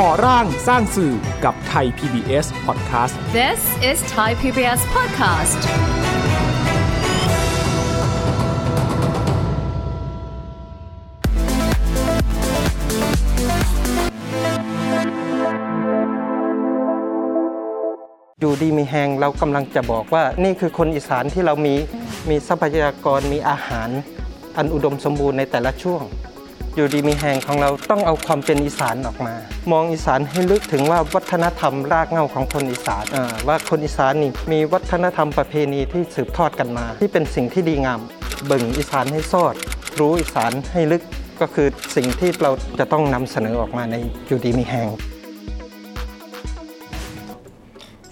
ก่อร่างสร้างสื่อกับไทย PBS Podcast This is Thai PBS Podcast อยู่ดีมีแหงเรากำลังจะบอกว่า นี่คือคนอีสานที่เรามีมีทรัพยากรมีอาหาร อันอุดมสมบูรณ์ในแต่ละช่วง อยู่ดีมีแห่งของเราต้องเอาความเป็นอีสานออกมา มองอีสานให้ลึกถึงว่าวัฒนธรรมรากเหง้าของคนอีสานว่าคนอีสานนี่มีวัฒนธรรมประเพณีที่สืบทอดกันมา ที่เป็นสิ่งที่ดีงามเบิ่งอีสานให้ซอด รู้อีสานให้ลึกก็คือสิ่งที่เราจะต้องนำเสนอออกมาในอยู่ดีมีแห่ง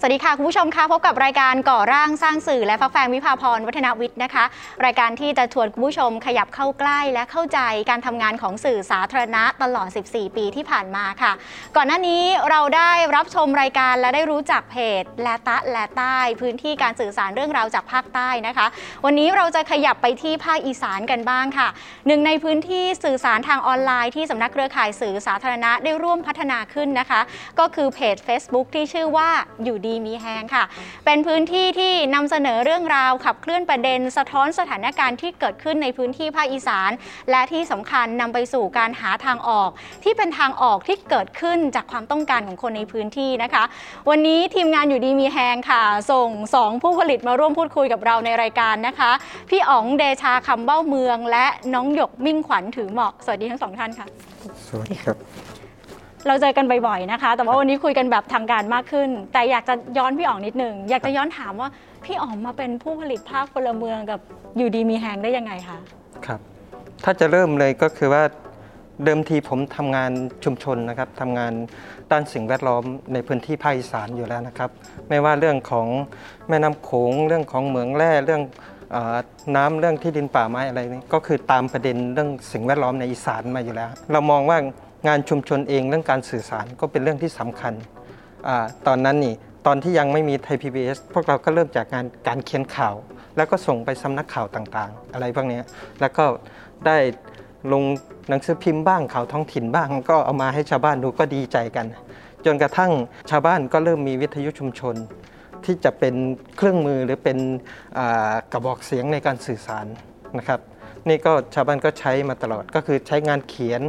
สวัสดีค่ะ คุณผู้ชมคะพบกับรายการก่อร่างสร้างสื่อและฟักแฟงวิภาพรวัฒนวิทย์นะคะ รายการที่จะชวนคุณผู้ชมขยับเข้าใกล้และเข้าใจการทำงานของสื่อสาธารณะตลอด 14 ปีที่ผ่านมาค่ะ ก่อนหน้านี้เราได้รับชมรายการและได้รู้จักเพจและตะและใต้ พื้นที่การสื่อสารเรื่องราวจากภาคใต้นะคะ วันนี้เราจะขยับไปที่ภาคอีสานกันบ้างค่ะหนึ่งในพื้นที่สื่อสารทางออนไลน์ที่สำนักเครือข่ายสื่อสาธารณะได้ร่วมพัฒนาขึ้นนะคะ ก็คือเพจ Facebook ที่ชื่อว่าอยู่ดีีมีแฮงค่ะ เป็นพื้นที่ที่นำเสนอเรื่องราวขับเคลื่อนประเด็น สะท้อนสถานการณ์ที่เกิดขึ้นในพื้นที่ภาคอีสาน และที่สำคัญนำไปสู่การหาทางออก ที่เป็นทางออกที่เกิดขึ้นจากความต้องการของคนในพื้นที่นะคะ วันนี้ทีมงานอยู่ดีมีแฮงค่ะ ส่งสองผู้ผลิตมาร่วมพูดคุยกับเราในรายการนะคะ พี่อ๋องเดชาคำเบ้าเมือง และน้องหยกมิ่งขวัญถือเหมาะสวัสดีทั้งสองท่านค่ะ สวัสดีครับ เราเจอกันบ่อยๆนะคะ แต่ว่าวันนี้คุยกันแบบทางการมากขึ้น แต่อยากจะย้อนพี่อ๋องนิดนึง อยากจะย้อนถามว่าพี่อ๋องมาเป็นผู้ผลิตภาคพลเมืองกับอยู่ดีมีแฮงได้ยังไงคะ ครับ ถ้าจะเริ่มเลยก็คือว่าเดิมทีผมทำงานชุมชนนะครับทำงานด้านสิ่งแวดล้อมในพื้นที่ภาคอีสานอยู่แล้วนะครับ ไม่ว่าเรื่องของแม่น้ำโขงเรื่องของเหมืองแร่เรื่องเออน้ำเรื่องที่ดินป่าไม้อะไรนี่ก็คือตามประเด็นเรื่องสิ่งแวดล้อมในอีสานมาอยู่แล้ว เรามองว่า งานชุมชนเองเรื่องการสื่อสารก็เป็นเรื่องที่สำคัญอตอนนั้นนี่ตอนที่ยังไม่มีไทย PBS พวกเราก็เริ่มจากงานการเขียนข่าว แล้วก็ส่งไปสำนักข่าวต่างๆ อะไรพวกนี้แล้วก็ได้ลงหนังสือพิมพ์บ้างข่าวท้องถิ่นบ้าง ก็เอามาให้ชาวบ้านดูก็ดีใจกัน จนกระทั่งชาวบ้านก็เริ่มมีวิทยุชุมชน ที่จะเป็นเครื่องมือหรือเป็นกระบอกเสียงในการสื่อสารนะครับ นี่ก็ชาวบ้านก็ใช้มาตลอดก็คือใช้งานเขียน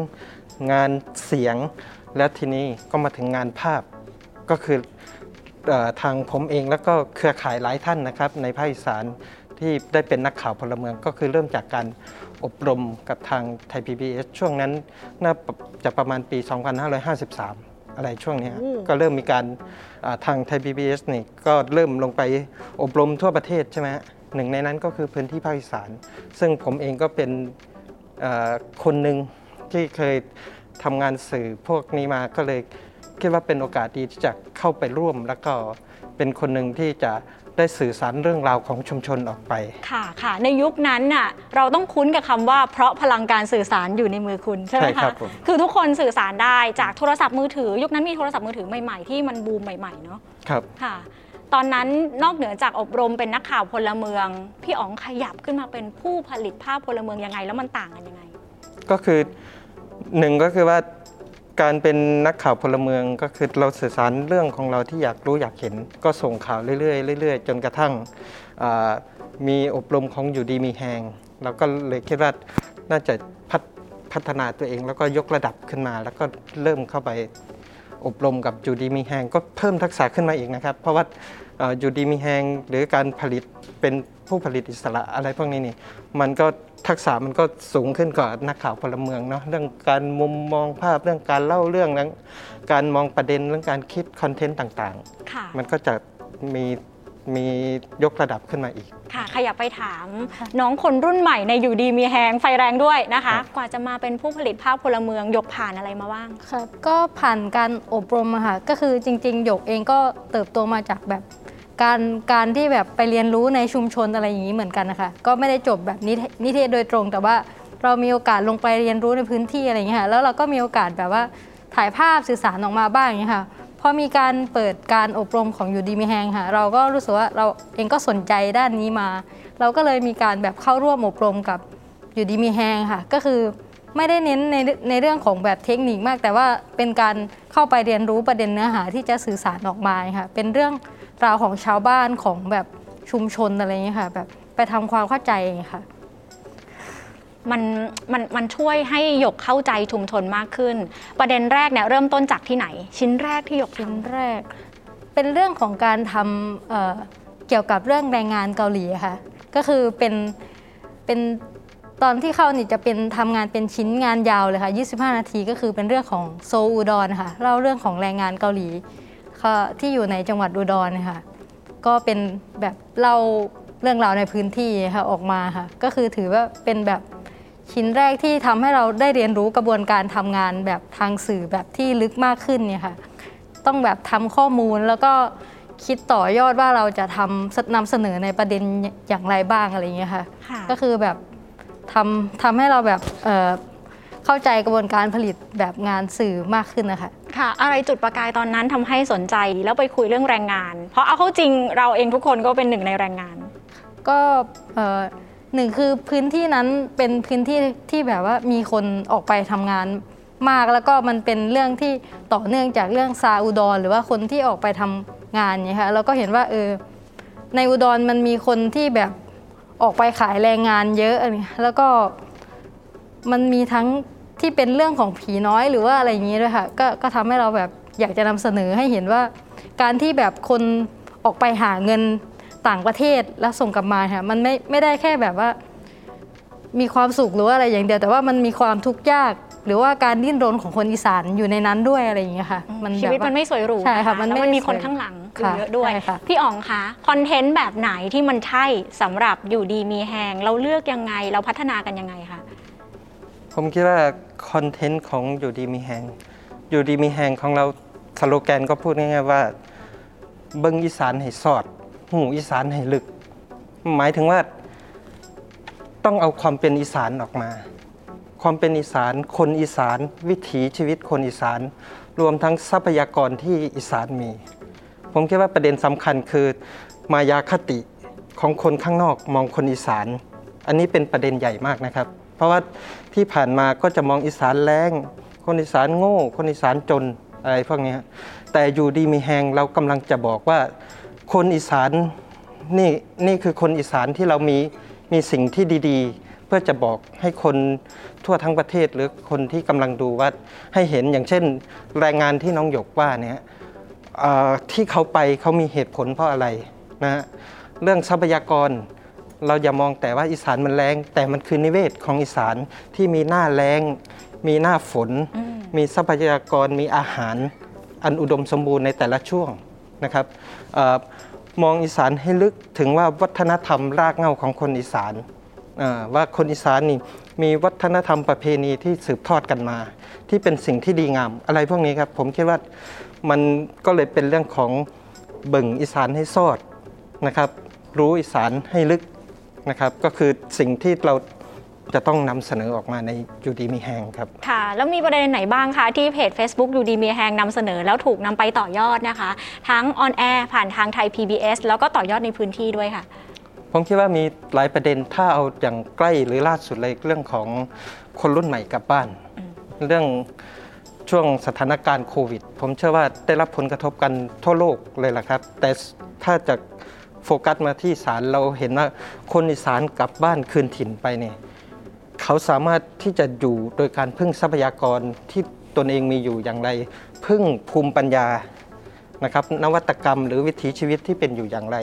งานเสียง แล้วทีนี้ก็มาถึงงานภาพ ก็คือเออทางผมเองแล้วก็เครือข่ายหลายท่านนะครับ ในภาคอีสานที่ได้เป็นนักข่าวพลเมือง ก็คือเริ่มจากการอบรมกับทางไทย PBS ช่วงนั้นน่าจะประมาณปี 2553 อะไรช่วงเนี้ยอืมก็เริ่มมีการอ่าทางไทย PBS นี่ก็เริ่มลงไปอบรมทั่วประเทศใช่ไหมฮะ หนึ่งในนั้นก็คือพื้นที่ภาคอีสาน ซึ่งผมเองก็เป็นเอ่อคนหนึ่งที่เคยทำงานสื่อพวกนี้มาก็เลยคิดว่าเป็นโอกาสดีที่จะเข้าไปร่วม แล้วก็เป็นคนหนึ่งที่จะได้สื่อสารเรื่องราวของชุมชนออกไป ค่ะค่ะ ในยุคนั้นน่ะเราต้องคุ้นกับคำว่าเพราะพลังการสื่อสารอยู่ในมือคุณใช่ไหมใช่ครัคะบผมคือทุกคนสื่อสารได้จากโทรศัพท์มือถือ ยุคนั้นมีโทรศัพท์มือถือใหม่ ๆ ที่มันบูมใหม่ๆเนาะครับค่ะ ตอนนั้นนอกเหนือจากอบรมเป็นนักข่าวพลเมือง พี่อ๋องขยับขึ้นมาเป็นผู้ผลิตภาพพลเมืองยังไง แล้วมันต่างกันยังไง ก็คือหนึ่งก็คือว่าการเป็นนักข่าวพลเมืองก็คือเราสื่อสารเรื่องของเราที่อยากรู้อยากเห็น ก็ส่งข่าวเรื่อยๆเรื่อยๆ จนกระทั่งมีอบรมของอยู่ดีมีแหงเราก็เลยคิดว่าน่าจะพพัฒนาตัวเองแล้วก็ยกระดับขึ้นมา แล้วก็เริ่มเข้าไป อบรมกับอยู่ดีมีแหงก็เพิ่มทักษะขึ้นมาอีกนะครับ เพราะว่าเอ่ออยู่ดีมีแหงหรือการผลิตเป็นผู้ผลิตอิสระอะไรพวกนี้นี่มันก็ทักษะมันก็สูงขึ้นกว่านักข่าวพลเมืองเนาะเรื่องการมุมมองภาพเรื่องการเล่าเรื่องเรื่องการมองประเด็นเรื่องการคิดคอนเทนต์ต่างค่ะๆมันก็จะมี มียกระดับขึ้นมาอีก ค่ะ ขยับไปถามน้องคนรุ่นใหม่ในอยู่ดีมีแฮงไฟแรงด้วยนะคะครับกว่าจะมาเป็นผู้ผลิตภาพพลเมืองยกผ่านอะไรมาบ้างครับก็ผ่านการอบรมอะค่ะก็คือจริงๆหยกเองก็เติบโตมาจากแบบการการที่แบบไปเรียนรู้ในชุมชนอะไรอย่างนี้เหมือนกันนะคะก็ไม่ได้จบแบบนิเทนิเทศโดยตรง แต่ว่าเรามีโอกาสลงไปเรียนรู้ในพื้นที่อะไรอย่างเงี้ยค่ะแล้วเราก็มีโอกาสแบบว่าถ่ายภาพสื่อสารออกมาบ้างอย่างเงี้ยค่ะ พอมีการเปิดการอบรมของอยู่ดีมีแฮงค่ะ เราก็รู้สึกว่าเราเองก็สนใจด้านนี้มา เราก็เลยมีการแบบเข้าร่วมอบรมกับอยู่ดีมีแฮงค่ะ ก็คือไม่ได้เน้นในในเรื่องของแบบเทคนิคมาก แต่ว่าเป็นการเข้าไปเรียนรู้ประเด็นเนื้อหาที่จะสื่อสารออกมาค่ะ เป็นเรื่องราวของชาวบ้านของแบบชุมชนอะไรอย่างเงี้ยค่ะ แบบไปทำความเข้าใจค่ะ มันมันมันช่วยให้หยกเข้าใจชุมชนมากขึ้น ประเด็นแรกเนี่ยเริ่มต้นจากที่ไหน ชิ้นแรกที่หยกทชิ้นแรก เป็นเรื่องของการทำเอ่อเกี่ยวกับเรื่องแรงงานเกาหลีค่ะก็คือเป็นเป็นตอนที่เข้านี่จะเป็นทำงานเป็นชิ้นงานยาวเลยค่ะ 25 นาทีก็คือเป็นเรื่องของโซลอุดรค่ะเล่าเรื่องของแรงงานเกาหลีค่ะที่อยู่ในจังหวัดอุดรนะคะก็เป็นแบบเล่าเรื่องราวในพื้นที่ค่ะออกมาค่ะก็คือถือว่าเป็นแบบ ชิ้นแรกที่ทำให้เราได้เรียนรู้กระบวนการทำงานแบบทางสื่อแบบที่ลึกมากขึ้นเนี่ยค่ะ ต้องแบบทำข้อมูลแล้วก็คิดต่อยอดว่าเราจะทำนำเสนอในประเด็นอย่างไรบ้างอะไรอย่างเงี้ยค่ะำค่ะ ก็คือแบบทำทำให้เราแบบเอ่อเข้าใจกระบวนการผลิตแบบงานสื่อมากขึ้นนะคะ ค่ะ อะไรจุดประกายตอนนั้นทำให้สนใจแล้วไปคุยเรื่องแรงงาน เพราะเอาเข้าจริงเราเองทุกคนก็เป็นหนึ่งในแรงงาน ก็เอ่อ หนึ่งคือพื้นที่นั้นเป็นพื้นที่ที่แบบว่ามีคนออกไปทำงานมากแล้วก็มันเป็นเรื่องที่ต่อเนื่องจากเรื่องซาอุดรหรือว่าคนที่ออกไปทำงานเนี่ยค่ะเราก็เห็นว่าเออในอุดรมันมีคนที่แบบออกไปขายแรงงานเยอะอะไรแล้วก็มันมีทั้งที่เป็นเรื่องของผีน้อยหรือว่าอะไรอย่างนี้ด้วยค่ะก็ก็ทำให้เราแบบอยากจะนำเสนอให้เห็นว่า การที่แบบคนออกไปหาเงิน ต่างประเทศแล้วส่งกลับมาค่ะมันไม่ไม่ได้แค่แบบว่า มีความสุขหรือว่าอะไรอย่างเดียว แต่ว่ามันมีความทุกข์ยาก หรือว่าการดิ้นรนของคนอีสานอยู่ในนั้นด้วยอะไรอย่างเงี้ยค่ะชีวิตแบบามันไม่สวยหรูใช่ค่ะนมันไม่แล้วมันมีสวยคนข้างหลังอยู่ค่ะเยอะด้วยใช่ค่ะพี่อ๋องคะคอนเทนต์แบบไหนที่มันใช่สำหรับอยู่ดีมีแหงเราเลือกยังไงเราพัฒนากันยังไงคะผมคิดว่าคอนเทนต์ของอยู่ดีมีแหงอยู่ดีมีแหงของเราสโลแกนก็พูดง่ายๆว่า เบิ้งอีสานให้สอด หูอีสานให้ลึก หมายถึงว่า ต้องเอาความเป็นอีสานออกมา ความเป็นอีสาน คนอีสาน วิถีชีวิตคนอีสาน รวมทั้งทรัพยากรที่อีสานมี ผมคิดว่าประเด็นสำคัญคือ มายาคติของคนข้างนอกมองคนอีสาน อันนี้เป็นประเด็นใหญ่มากนะครับ เพราะว่าที่ผ่านมาก็จะมองอีสานแรงคนอีสานโง่ คนอีสานจนอะไรพวกนี้แต่อยู่ดีมีแหงเรากำลังจะบอกว่า คนอีสานนี่นี่คือคนอีสานที่เรามีมีสิ่งที่ดีๆ เพื่อจะบอกให้คนทั่วทั้งประเทศหรือคนที่กำลังดูว่าให้เห็นอย่างเช่น รายงานที่น้องหยกว่าเนี่ยเอ่อที่เขาไปเขามีเหตุผลเพราะอะไรนะฮะเรื่องทรัพยากรเราอย่ามองแต่ว่าอีสานมันแรง แต่มันคือนิเวศของอีสานที่มีหน้าแรงมีหน้าฝน มีทรัพยากรมีอาหาร อันอุดมสมบูรณ์ในแต่ละช่วงนะครับเออ มองอีสานให้ลึกถึงว่าวัฒนธรรมรากเหง้าของคนอีสานว่าคนอีสานนี่มีวัฒนธรรมประเพณีที่สืบทอดกันมา ที่เป็นสิ่งที่ดีงาม อะไรพวกนี้ครับ ผมคิดว่ามันก็เลยเป็นเรื่องของเบิ่งอีสานให้ซอดนะครับ รู้อีสานให้ลึกนะครับ ก็คือสิ่งที่เรา จะต้องนำเสนอออกมาในยูดีมีแหงครับ ค่ะ แล้วมีประเด็นไหนบ้างคะที่เพจ Facebook อยู่ดีมีแหงนำเสนอแล้วถูกนำไปต่อยอดนะคะ ทั้งออนแอร์ผ่านทางไทย PBS แล้วก็ต่อยอดในพื้นที่ด้วยค่ะ ผมคิดว่ามีหลายประเด็นถ้าเอาอย่างใกล้หรือล่าสุดเลยเรื่องของคนรุ่นใหม่กลับบ้าน เรื่องช่วงสถานการณ์โควิด ผมเชื่อว่าได้รับผลกระทบกันทั่วโลกเลยล่ะครับ แต่ถ้าจะโฟกัสมาที่อีสารเราเห็นว่าคนอีสานกลับบ้านคืนถิ่นไปเนี่ย เขาสามารถที่จะอยู่โดยการพึ่งทรัพยากรที่ตนเองมีอยู่อย่างไร พึ่งภูมิปัญญานะครับนวัตกรรมหรือวิถีชีวิตที่เป็นอยู่อย่างไร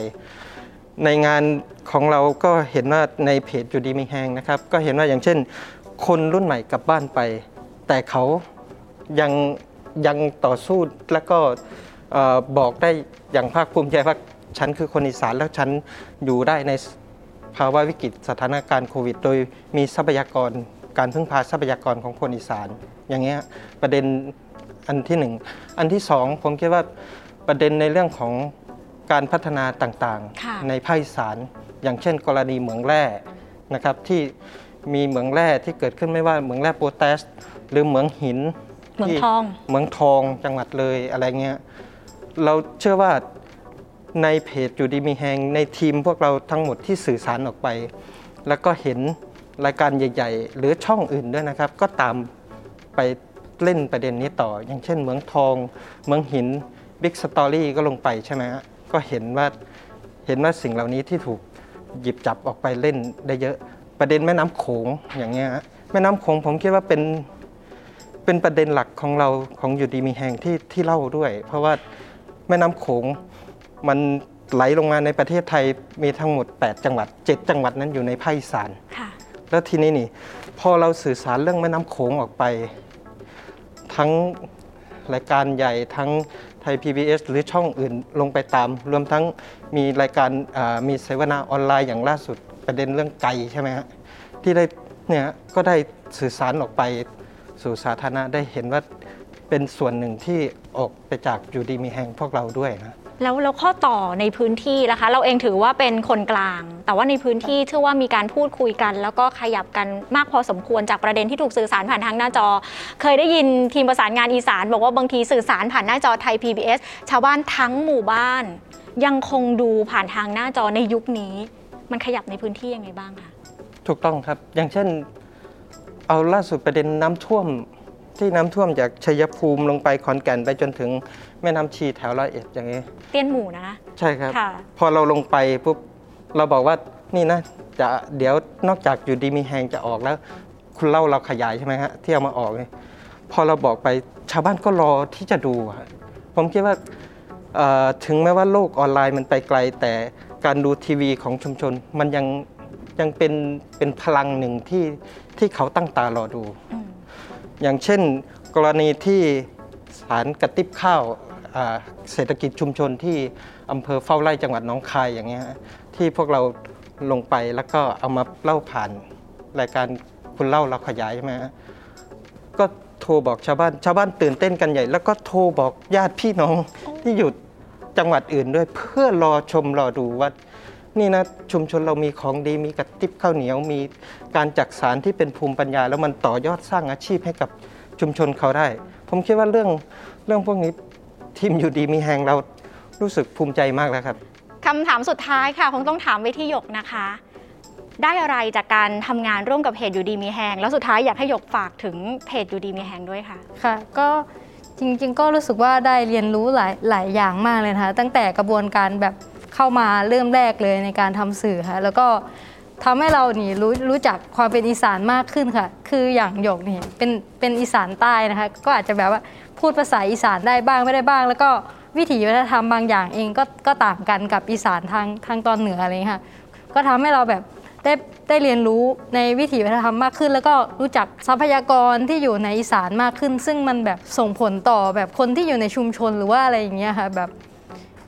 ในงานของเราก็เห็นว่าในเพจอยู่ดีมีแหงนะครับก็เห็นว่าอย่างเช่น คนรุ่นใหม่กลับบ้านไป แต่เขายังยังต่อสู้แล้วก็บอกได้อย่างภาคภูมิใจว่าฉันคือคนอีสานแล้วฉันอยู่ได้ใน ภาวะวิกฤตสถานการณ์โควิด โดยมีทรัพยากรการพึ่งพาทรัพยากรของคนอีสาน อย่างเงี้ยประเด็นอันที่หนึ่งอันที่สองผมคิดว่าประเด็นในเรื่องของการพัฒนาต่างค่ะๆในภาคอีสาน อย่างเช่น กรณีเหมืองแร่นะครับที่มีเหมืองแร่ที่เกิดขึ้นไม่ว่าเหมืองแร่โพแทชหรือเหมืองหินเหมืองที่ทองเหมืองทองจังหวัดเลยอะไรเงี้ยเราเชื่อว่า ในเพจอยู่ดีมีแฮงในทีมพวกเราทั้งหมดที่สื่อสารออกไป แล้วก็เห็นรายการใหญ่ ๆ หรือช่องอื่นด้วยนะครับ ก็ตามไปเล่นประเด็นนี้ต่อ อย่างเช่นเหมืองทอง เหมืองหิน Big Story ก็ลงไปใช่ไหมฮะก็เห็นว่าเห็นว่าสิ่งเหล่านี้ที่ถูกหยิบจับออกไปเล่นได้เยอะ ประเด็นแม่น้ำโขงอย่างเงี้ยฮะแม่น้ำโขงผมคิดว่าเป็นเป็นประเด็นหลักของเราของอยู่ดีมีแห่งที่ที่เล่าด้วย เพราะว่าแม่น้ำโขง มันไหลลงมาในประเทศไทยมีทั้งหมด 8 จังหวัด 7 จังหวัดนั้นอยู่ในภาคอีสานค่ะแล้วทีนี้นี่พอเราสื่อสารเรื่องแม่น้ำโขงออกไป ทั้งรายการใหญ่ทั้งไทย PBS หรือช่องอื่นลงไปตาม รวมทั้งมีรายการอ่ามีเสวนาออนไลน์อย่างล่าสุดประเด็นเรื่องไก่ใช่ไหมฮะที่ได้เนี่ยก็ได้สื่อสารออกไปสู่สาธารณะได้เห็นว่าเป็นส่วนหนึ่งที่ออกไปจากอยู่ดีมีแห่งพวกเราด้วยนะ แล้วแล้วข้อต่อในพื้นที่นะคะ เราเองถือว่าเป็นคนกลาง แต่ว่าในพื้นที่เชื่อว่ามีการพูดคุยกัน แล้วก็ขยับกันมากพอสมควรจากประเด็นที่ถูกสื่อสารผ่านทางหน้าจอ เคยได้ยินทีมประสานงานอีสาน บอกว่าบางทีสื่อสารผ่านหน้าจอไทย PBS ชาวบ้านทั้งหมู่บ้าน ยังคงดูผ่านทางหน้าจอในยุคนี้ มันขยับในพื้นที่ยังไงบ้างคะถูกต้องครับ อย่างเช่น เอาล่าสุดประเด็นน้ำท่วม ที่น้ำท่วมจากชัยภูมิลงไปขอนแก่นไปจนถึงแม่น้ำชีแถวร้อยเอ็ดอย่างนี้เตี้ยนหมู่นะ ใช่ครับค่ะพอเราลงไปปุ๊บเราบอกว่านี่นะจะเดี๋ยวนอกจากอยู่ดีมีแหงจะออกแล้ว คุณเล่าเราขยายใช่ไหมฮะที่เอามาออกเนี่ยพอเราบอกไปชาวบ้านก็รอที่จะดูอะผมคิดว่าเอ่อถึงแม้ว่าโลกออนไลน์มันไปไกล แต่การดูทีวีของชุมชนมันยังยังเป็นเป็นพลังหนึ่งที่ที่เขาตั้งตารอดู อย่างเช่นกรณีที่สารกระติบข้าวเศรษฐกิจชุมชนที่อำเภอเฝ้าไร่จังหวัดน้องคายอย่างเงี้ยที่พวกเราลงไปแล้วก็เอามาเล่าผ่านรายการคุณเล่าเราขยายใช่ไหมก็โทรบอกชาวบ้านชาวบ้านตื่นเต้นกันใหญ่ แล้วก็โทรบอกญาติพี่น้องที่อยู่จังหวัดอื่นด้วยเพื่อรอชมรอดูว่า นี่นะชุมชนเรามีของดีมีกระติบข้าวเหนียว มีการจักสารที่เป็นภูมิปัญญา แล้วมันต่อยอดสร้างอาชีพให้กับชุมชนเขาได้ ผมคิดว่าเรื่องเรื่องพวกนี้ทีมอยู่ดีมีแหงเรารู้สึกภูมิใจมากแล้วครับคำถามสุดท้ายค่ะ คงต้องถามไปที่หยกนะคะ ได้อะไรจากการทำงานร่วมกับเพจอยู่ดีมีแหงแล้วสุดท้ายอยากให้หยกฝากถึงเพจอยู่ดีมีแหงด้วยค่ะค่ะ ก็จริงๆ ก็รู้สึกว่าได้เรียนรู้หลายหลายอย่างมากเลยนะคะตั้งแต่กระบวนการแบบ เข้ามาเริ่มแรกเลยในการทำสื่อค่ะแล้วก็ทำให้เรานี่รู้รู้จักความเป็นอีสานมากขึ้นค่ะ คืออย่างหยกนี่เป็นเป็นอีสานใต้นะคะ ก็อาจจะแบบว่าพูดภาษาอีสานได้บ้างไม่ได้บ้าง แล้วก็วิถีวัฒนธรรมบางอย่างเองก็ก็ต่างกันกับอีสานทางทางตอนเหนืออะไรค่ะก็ทำให้เราแบบได้ได้เรียนรู้ในวิถีวัฒนธรรมมากขึ้น แล้วก็รู้จักทรัพยากรที่อยู่ในอีสานมากขึ้น ซึ่งมันแบบส่งผลต่อแบบคนที่อยู่ในชุมชนหรือว่าอะไรอย่างเงี้ยค่ะแบบ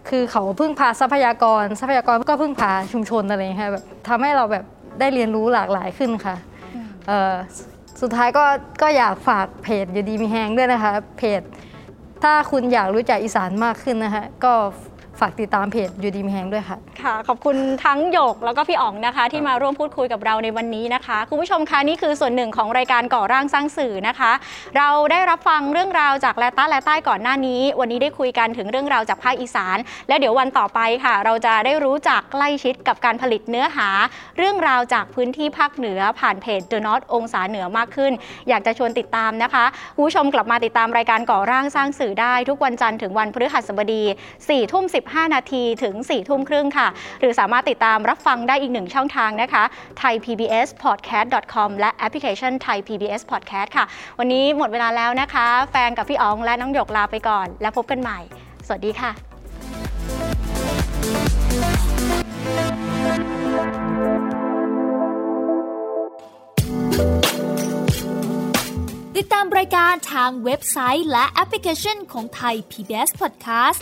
คือเขาพึ่งพาทรัพยากร ทรัพยากรก็พึ่งพาชุมชนอะไรอย่างเงี้ยค่ะแบบทำให้เราแบบได้เรียนรู้หลากหลายขึ้นค่ะเอ่อสุดท้ายก็ก็อยากฝากเพจอยู่ดีมีแฮงด้วยนะคะ เพจ ถ้าคุณอยากรู้จักอีสานมากขึ้นนะคะก็ ฝากติดตามเพจอยู่ดีมีแฮงด้วยค่ะ ค่ะ ขอบคุณทั้งหยกแล้วก็พี่อ๋องนะคะ ที่มาร่วมพูดคุยกับเราในวันนี้นะคะ คุณผู้ชมคะนี่คือส่วนหนึ่งของรายการก่อร่างสร้างสื่อนะคะ เราได้รับฟังเรื่องราวจากแลต้าและใต้ก่อนหน้านี้ วันนี้ได้คุยกันถึงเรื่องราวจากภาคอีสาน และเดี๋ยววันต่อไปค่ะ เราจะได้รู้จักใกล้ชิดกับการผลิตเนื้อหา เรื่องราวจากพื้นที่ภาคเหนือผ่านเพจ The North องศาเหนือมากขึ้น อยากจะชวนติดตามนะคะคุณผู้ชมกลับมาติดตามรายการก่อร่างสร้างสื่อได้ ทุกวันจันทร์ถึงวันพฤหัสบดี4ทุ่ม15 นาทีถึง 4 ทุ่มครึ่งค่ะ หรือสามารถติดตามรับฟังได้อีกหนึ่งช่องทางนะคะ thaipbspodcast.com และแอปพลิเคชัน Thai PBS Podcast ค่ะ วันนี้หมดเวลาแล้วนะคะ แฟนกับพี่อ๋องและน้องหยกลาไปก่อน แล้วพบกันใหม่ สวัสดีค่ะติดตามรายการทางเว็บไซต์และแอปพลิเคชันของไทย PBS Podcast